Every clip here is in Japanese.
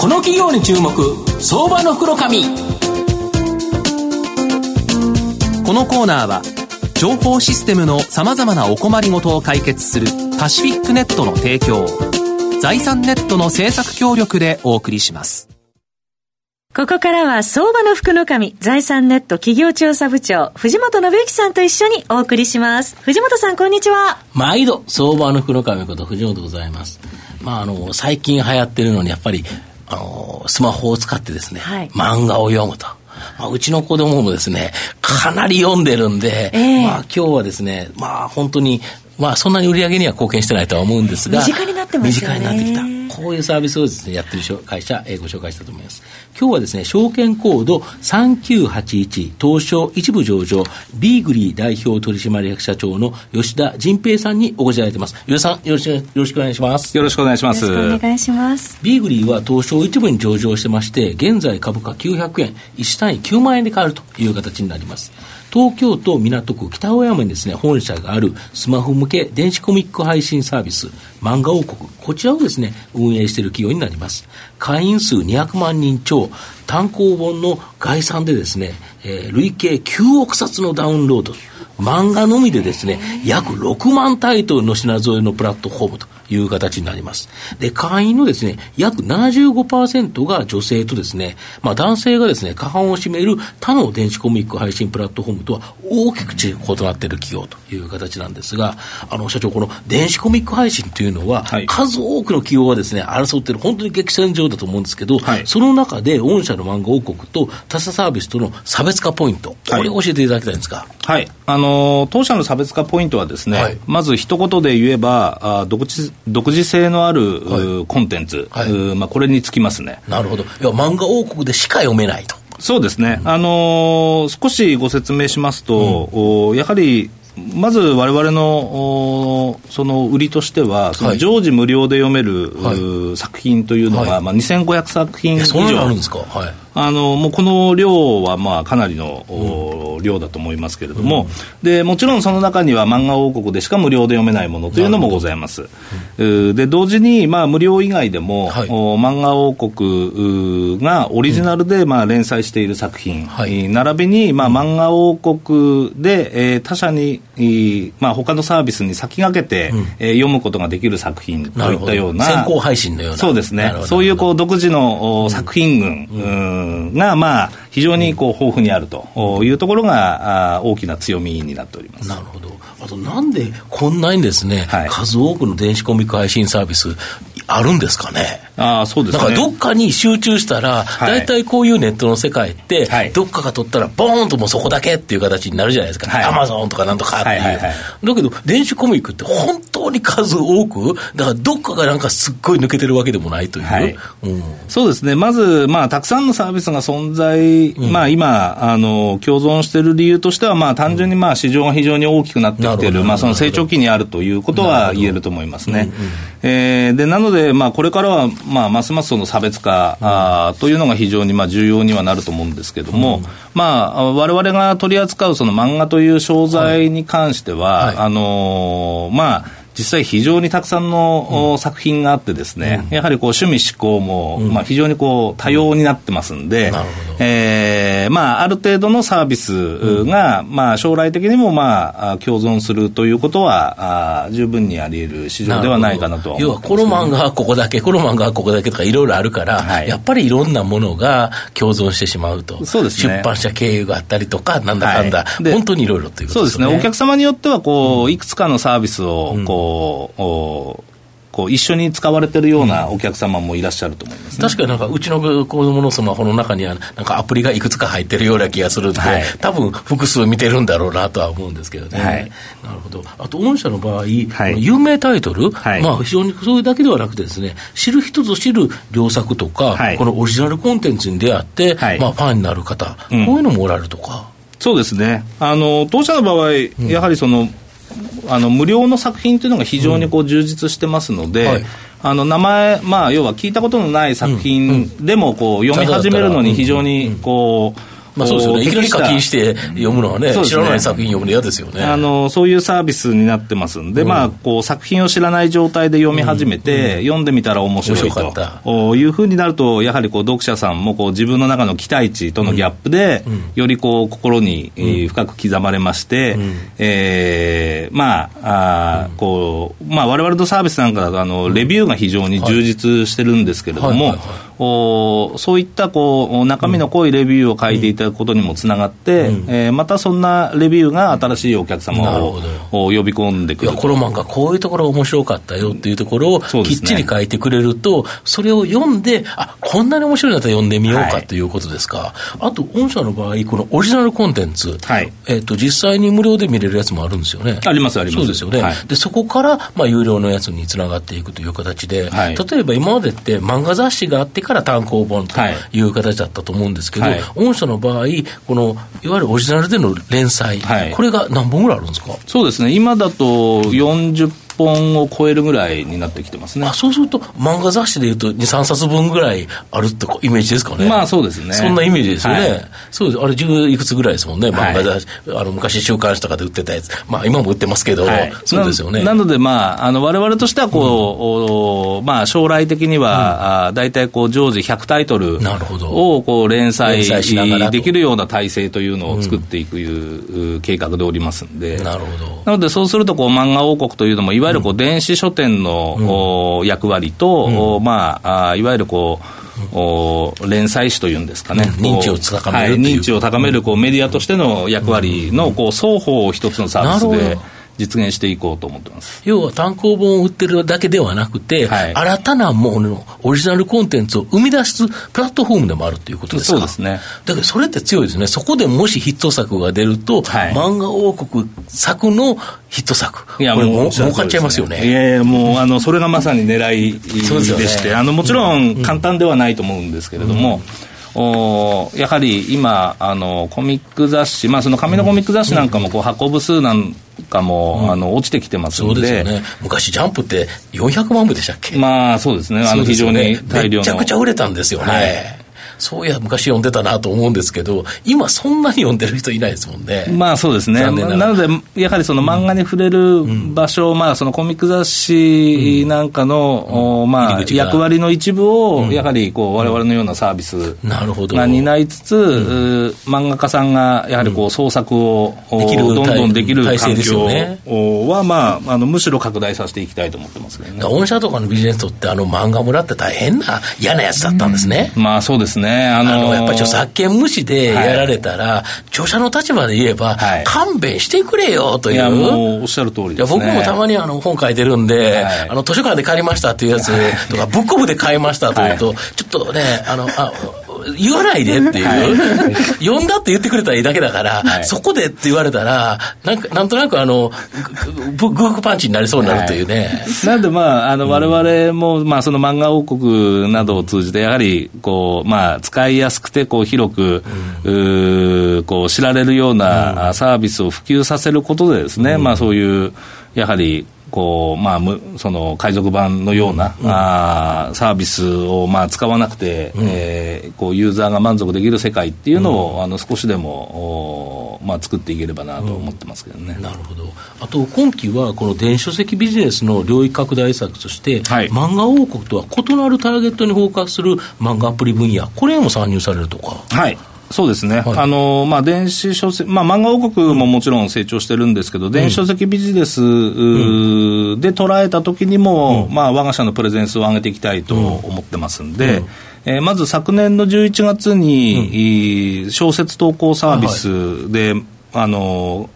この企業に注目相場の袋紙このコーナーは情報システムのさまざまなお困りごとを解決するパシフィックネットの提供財産ネットの政策協力でお送りしますここからは相場の福の神、財産ネット企業調査部長、藤本信之さんと一緒にお送りします。藤本さん、こんにちは。毎度、相場の福の神こと藤本でございます。まあ、あの、最近流行ってるのに、やっぱり、あの、スマホを使ってですね、はい、漫画を読むと。まあ、うちの子供もですね、かなり読んでるんで、えー、まあ、今日はですね、まあ、本当に、まあ、そんなに売り上げには貢献してないとは思うんですが、身近になってますね。身近になってきた。こういうサービスをですね、やってる会社、えー、ご紹介したと思います。今日はですね、証券コード3981東証一部上場ビーグリー代表取締役社長の吉田仁平さんにお越しいただいてます。吉田さん、よろしくよろしくお願いします。よろしくお願いします。よろしくお願いします。ビーグリーは東証一部に上場してまして、現在株価900円、1単位9万円で買えるという形になります。東京都港区北青山にですね、本社があるスマホ向け電子コミック配信サービス、漫画王国、こちらをですね、運営している企業になります。会員数200万人超、単行本の概算でですね、えー、累計9億冊のダウンロード。漫画のみでですね、約6万タイトルの品添えのプラットフォームという形になります。で、会員のですね、約75%が女性とですね、まあ男性がですね、過半を占める他の電子コミック配信プラットフォームとは大きく異なっている企業という形なんですが、あの、社長、この電子コミック配信というのは、はい、数多くの企業がですね、争っている本当に激戦場だと思うんですけど、はい、その中で御社の漫画王国と他社サービスとの差別化ポイント、これを教えていただきたいんですか。はい。あの、当社の差別化ポイントはですね、はい、まず一言で言えば、あ独自独自性のある、はい、コンテンツ、はい、まあ、これにつきますね。なるほど。いや、漫画王国でしか読めないと。そうですね。うん、あのー、少しご説明しますと、うん、やはり、まずわれわれのその売りとしては、その常時無料で読める、はい、作品というのが、はい、まあ、2500作品以上あるんですか、はいあのもうこの量はまあかなりの、うん、量だと思いますけれども、うん、で、もちろんその中には漫画王国でしか無料で読めないものというのもございます。うん、で同時に、まあ、無料以外でも、はい、漫画王国がオリジナルで、まあ、連載している作品、はい、並びに、まあ、漫画王国で、えー、他社に、まあ他のサービスに先駆けて、うん、えー、読むことができる作品といったような、先行配信のような、そうですね、そういうこう独自の作品群、うんが、まあ、非常にこう豊富にあるというところが、あ大きな強みになっております。なるほど。あと、なんでこんなにですね、はい、数多くの電子コミック配信サービス、あるんですかね。あそうですね。だからどっかに集中したら、大体こういうネットの世界って、はい、どっかが取ったら、ボーンともうそこだけっていう形になるじゃないですか。アマゾンとかなんとかっていう。だけど、電子コミックって本当に数多く、だからどっかがなんかすっごい抜けてるわけでもないという。はいうん、そうですね。まず、まあ、たくさんのサービスが存在、うん、まあ、今、あの、共存している理由としては、まあ、単純にまあ、市場が非常に大きくなってきている、まあ、その成長期にあるということは言えると思いますね。えー、で、なので、まあ、これからは、まあ、ますますその差別化、うん、あというのが非常にまあ重要にはなると思うんですけれども、うん、まあ、われわれが取り扱うその漫画という商材に関しては、はい、あのー、まあ、実際非常にたくさんの、うん、作品があってですね、うん、やはりこう趣味思考も、うん、まあ、非常にこう多様になってますんで、えー、まあ、ある程度のサービスが、まあ、将来的にも、まあ、共存するということは、あ十分にあり得る市場ではないかなとね、要は、この漫画はここだけ、この漫画はここだけとかいろいろあるから、はい、やっぱりいろんなものが共存してしまうと。そうですね。出版社経由があったりとか、なんだかんだ、はい、本当にいろいろということですね。そうですね。お客様によっては、こう、いくつかのサービスを、こう、こう、こう一緒に使われてるようなお客様もいらっしゃると思います、ね、確かになんかうちの子供のスマホの中にはなんかアプリがいくつか入ってるような気がするんで、はい、多分複数見てるんだろうなとは思うんですけどね、はい、なるほど。あと御社の場合、はい、有名タイトル、はい、まあ非常にそれだけではなくてですね知る人ぞ知る良作とか、このオリジナルコンテンツに出会って、まあファンになる方、うん、こういうのもおられるとか。そうですね。あの当社の場合、やはりその、あの無料の作品というのが非常にこう充実してますので、うんはい。あの名前、まあ、要は聞いたことのない作品でもこう読み始めるのに非常にこう、まあそうですよね。いきなり課金して読むのはね、ね。知らない作品読むの嫌ですよね。あの、そういうサービスになってますんで、うん、まあ、こう、作品を知らない状態で読み始めて、うん、読んでみたら面白いと。いうふうになると、やはりこう、読者さんもこう、自分の中の期待値とのギャップで、よりこう、心に、えー、深く刻まれまして、うん、えー、まあ、あこう、まあ、我々のサービスなんかだと、あの、レビューが非常に充実してるんですけれども、はい。はい。はい。おそういったこう中身の濃いレビューを書いていただくことにもつながって、うん、えー、またそんなレビューが新しいお客様を呼び込んでくる。この漫画、こういうところ面白かったよっていうところをきっちり書いてくれると、そ、ね,、れを読んで、あこんなに面白いんだったら読んでみようかということですか、はい、あと、御社の場合、このオリジナルコンテンツ、はい、えーと、実際に無料で見れるやつもあるんですよね。あります、あります。そうですよね。はい、でそこから、まあ、有料のやつにつながっていくという形で、例えば今までって漫画雑誌があってから単行本という形だったと思うんですけど、はい、御社の場合、このいわゆるオリジナルでの連載、はい、これが何本ぐらいあるんですか？そうですね、今だと40本を超えるぐらいになってきてますね。あそうすると、漫画雑誌でいうと、2、3冊分ぐらいあるってイメージですかね。まあそうですね。そんなイメージですよね。はい、そうです。あれ、10いくつぐらいですもんね、漫画雑誌。はい、あの昔、週刊誌とかで売ってたやつ。まあ今も売ってますけど、はい、そうですよね。なので、まあ、あの我々としてはこう、うん、まあ将来的には、うん、大体こう常時100タイトルをこう連載できるような体制というのを作っていくいう、計画でおりますんで。なるほど。なので、そうするとこう漫画王国というのも、いわゆるこう電子書店の、役割と、まあ、いわゆるこう、お連載誌というんですかね、認知を高める、はい、認知を高めるこうメディアとしての役割のこう双方を一つのサービスで。実現していこうと思ってます。要は単行本を売ってるだけではなくて、はい、新たなもの、オリジナルコンテンツを生み出すプラットフォームでもあるということですか？そうですね。だけどそれって強いですね、そこでもしヒット作が出ると、はい、漫画王国作のヒット作、いやもう儲かっちゃいますよね。いやいや、もうあのそれがまさに狙いでして、ね、あのもちろん簡単ではないと思うんですけれども、うん。おやはり今あの、コミック雑誌、まあ、その紙のコミック雑誌なんかもこう発行部数なんかも、うん、あの落ちてきてますので、そうですよね、昔、ジャンプって400万部でしたっけ？まあそうですね、あの非常に大量の、めちゃくちゃ売れたんですよね。はいそういや、昔読んでたなと思うんですけど、今、そんなに読んでる人いないですもんね。まあそうですね。なので、やはりその漫画に触れる場所、うん、まあそのコミック雑誌なんかの、うん、まあ役割の一部を、やはりこう、われわれのようなサービスが担いつつ、うん、漫画家さんがやはりこう創作を、どんどんできる環境は、まあ、あのむしろ拡大させていきたいと思ってますけどね。御社とかのビジネスとって、あの漫画村って大変な嫌なやつだったんですね。まあそうですね。ね。あのー、あのやっぱり著作権無視でやられたら、はい、著者の立場で言えば、はい、勘弁してくれよという。いや、もうおっしゃる通りです、ね、僕もたまにあの本書いてるんで、はい、あの図書館で借りましたっていうやつとか、ブックオフで買いましたというと、ちょっとね、あの、あ言わないでっていう、はい、呼んだって言ってくれたらいいだけだから、はい、そこでって言われたら、なんかなんとなくあの、グーグパンチになりそうになるというね。はい、なんでまあ、あの、われわれも、まあ、その漫画王国などを通じて、やはり、こう、まあ、使いやすくて、こう、広く、うこう、知られるようなサービスを普及させることでですね、うん、まあ、そういう、やはり、こう、まあ、その海賊版のような、うん、あサービスを、まあ、使わなくて、うん、えー、こうユーザーが満足できる世界っていうのを、うん、あの少しでも、おまあ、作っていければなと思ってますけどね、なるほど。あと今期はこの電子書籍ビジネスの領域拡大策として、はい、漫画王国とは異なるターゲットにフォーカスする漫画アプリ分野。これも参入されるとか。はいそうですね、はい、あのまあ、電子書籍、まあ、漫画王国ももちろん成長してるんですけど、うん、電子書籍ビジネス、うん、で捉えたときにも、うん、まあ、我が社のプレゼンスを上げていきたいと思ってますんで、うん、えー、まず昨年の11月に、小説投稿サービスで、はい、あの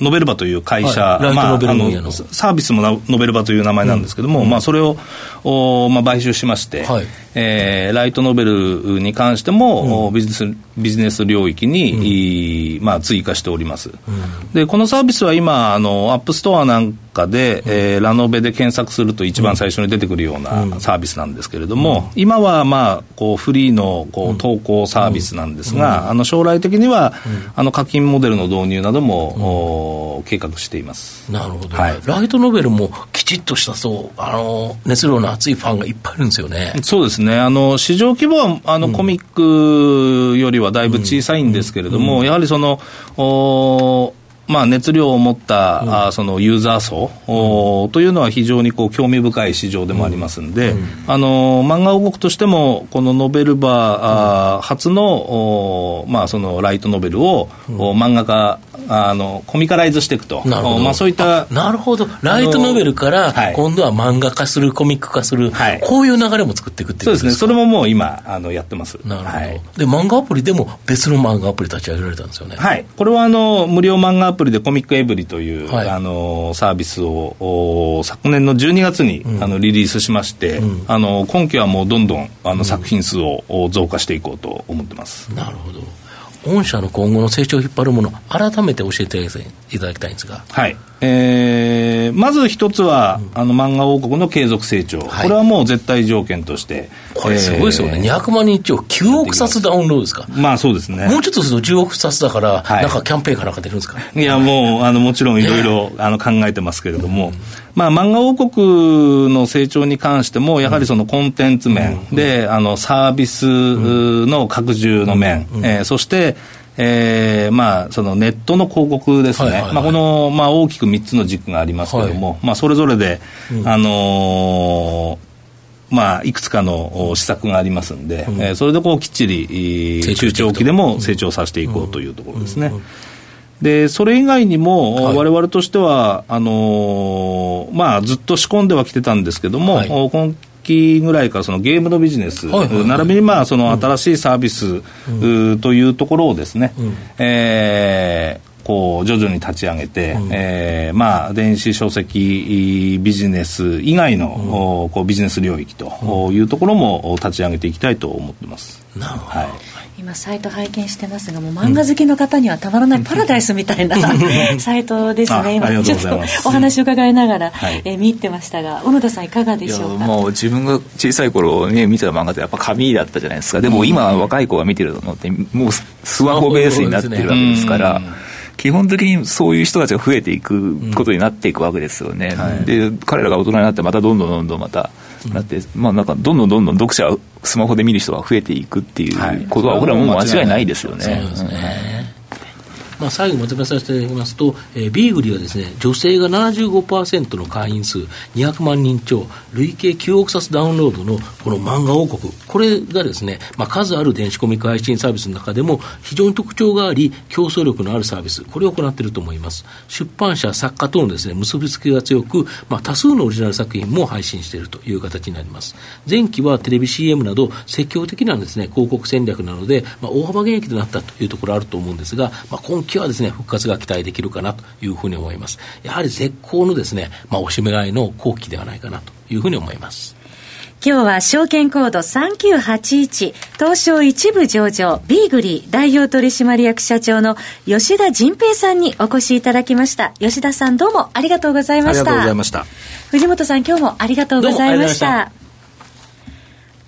ノベルバという会社、はい、まあ、あのサービスもノベルバという名前なんですけども、まあ、それをお、まあ、買収しまして、はい。えー、ライトノベルに関しても、うん、ビジネスビジネス領域に、うん、まあ、追加しております、うん、でこのサービスは今あのアップストアなんかで、うん、えー、ラノベで検索すると一番最初に出てくるようなサービスなんですけれども、今は、まあ、こうフリーのこう投稿サービスなんですが、あの将来的には、あの課金モデルの導入なども、お計画しています。なるほど、はい、ライトノベルもきちっとしたそうあの熱量の熱いファンがいっぱいいるんですよね。そうですね。あの市場規模はあの、コミックよりははだいぶ小さいんですけれども、やはりその、おまあ、熱量を持った、うん、あそのユーザー層、うん、というのは非常にこう興味深い市場でもありますんで、うん、あの漫画王国としても、このノベルバー、初のまあ、そのライトノベルを、漫画家あのコミカライズしていくと、なるほど。まあ、そういったなるほど、ライトノベルから、今度は漫画化する、コミック化する、はい、こういう流れも作っていくっていうそうですね、それももう今、あのやってます。なるほど、はい、で漫画アプリでも別の漫画アプリ立ち上げられたんですよね。はい、これはあの無料漫画アプリでコミックエブリという、はい、あのサービスを昨年の12月に、うん、あのリリースしまして、うん、あの今期はもうどんどんあの作品数を増加していこうと思ってます。なるほど御社の今後の成長を引っ張るもの、改めて教えていただきたいんですが。はい。えー、まず一つは、うん、あの漫画王国の継続成長、はい、これはもう絶対条件として、これすごいですよね、えー、200万人超、9億冊ダウンロードですか、まあそうですね、もうちょっとすると10億冊だから、はい、なんかキャンペーンかなんか出るんですか？いや、もうあのもちろんいろいろ考えてますけれども、うん、まあ、漫画王国の成長に関しても、やはりそのコンテンツ面で、うん、あのサービスの拡充の面、うん、えー、そして、えーまあ、そのネットの広告ですね、まあ、この、まあ、大きく3つの軸がありますけれども、はい、まあ、それぞれで、うん、あのーまあ、いくつかの施策がありますんで、うん、えー、それでこうきっちり中長期でも成長させていこうというところですね。でそれ以外にも、はい、我々としてはあのー、まあ、ずっと仕込んではきてたんですけども、はい、今期ぐらいからそのゲームのビジネス、はいはいはい、並びにまあその新しいサービス、うん、というところをですね、うん、えーこう徐々に立ち上げて、うん、えー、まあ、電子書籍ビジネス以外の、うん、こうビジネス領域というところも立ち上げていきたいと思ってます。なるほど、はい。今サイト拝見してますがもう漫画好きの方にはたまらないパラダイスみたいな、サイトですね今。ちょっとお話を伺いながら、はい、えー、見入ってましたが小野田さんいかがでしょうか？もう自分が小さい頃ね見てた漫画ってやっぱ紙だったじゃないですか。でも今若い子が見てるのってもうスマホベースになってるわけですから、基本的にそういう人たちが増えていくことになっていくわけですよね、うんはい、で彼らが大人になってまたどんどんどんどんまたなって、まあなんかどんどんどんどん読者スマホで見る人が増えていくっていうことは、これはもう間違いないですよね。そうですね。まあ、最後まとめさせていただきますと、えー、ビーグリはですね、女性が75%の会員数、200万人超、累計9億冊ダウンロードのこの漫画王国、これがですね、まあ、数ある電子コミック配信サービスの中でも非常に特徴があり、競争力のあるサービス、これを行っていると思います。出版社、作家とのですね、結びつきが強く、まあ、多数のオリジナル作品も配信しているという形になります。前期はテレビ CM など積極的なですね、広告戦略なので、まあ、大幅減益となったというところあると思うんですが、まあ、今期はですね、復活が期待できるかなというふうに思います。やはり絶好のですね、まあ、おしめ買いの後期ではないかなというふうに思います。今日は証券コード3981東証一部上場ビーグリー代表取締役社長の吉田仁平さんにお越しいただきました。吉田さんどうもありがとうございました。ありがとうございました。藤本さん今日もありがとうございました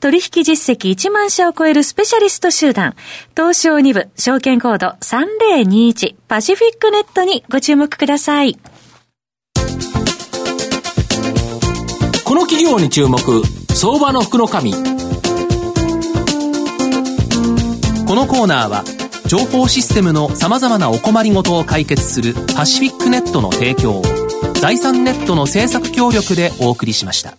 取引実績1万社を超えるスペシャリスト集団、東証2部、証券コード3021パシフィックネットにご注目ください。この企業に注目、相場の福の神。このコーナーは、情報システムの様々なお困りごとを解決するパシフィックネットの提供を、財産ネットの政策協力でお送りしました。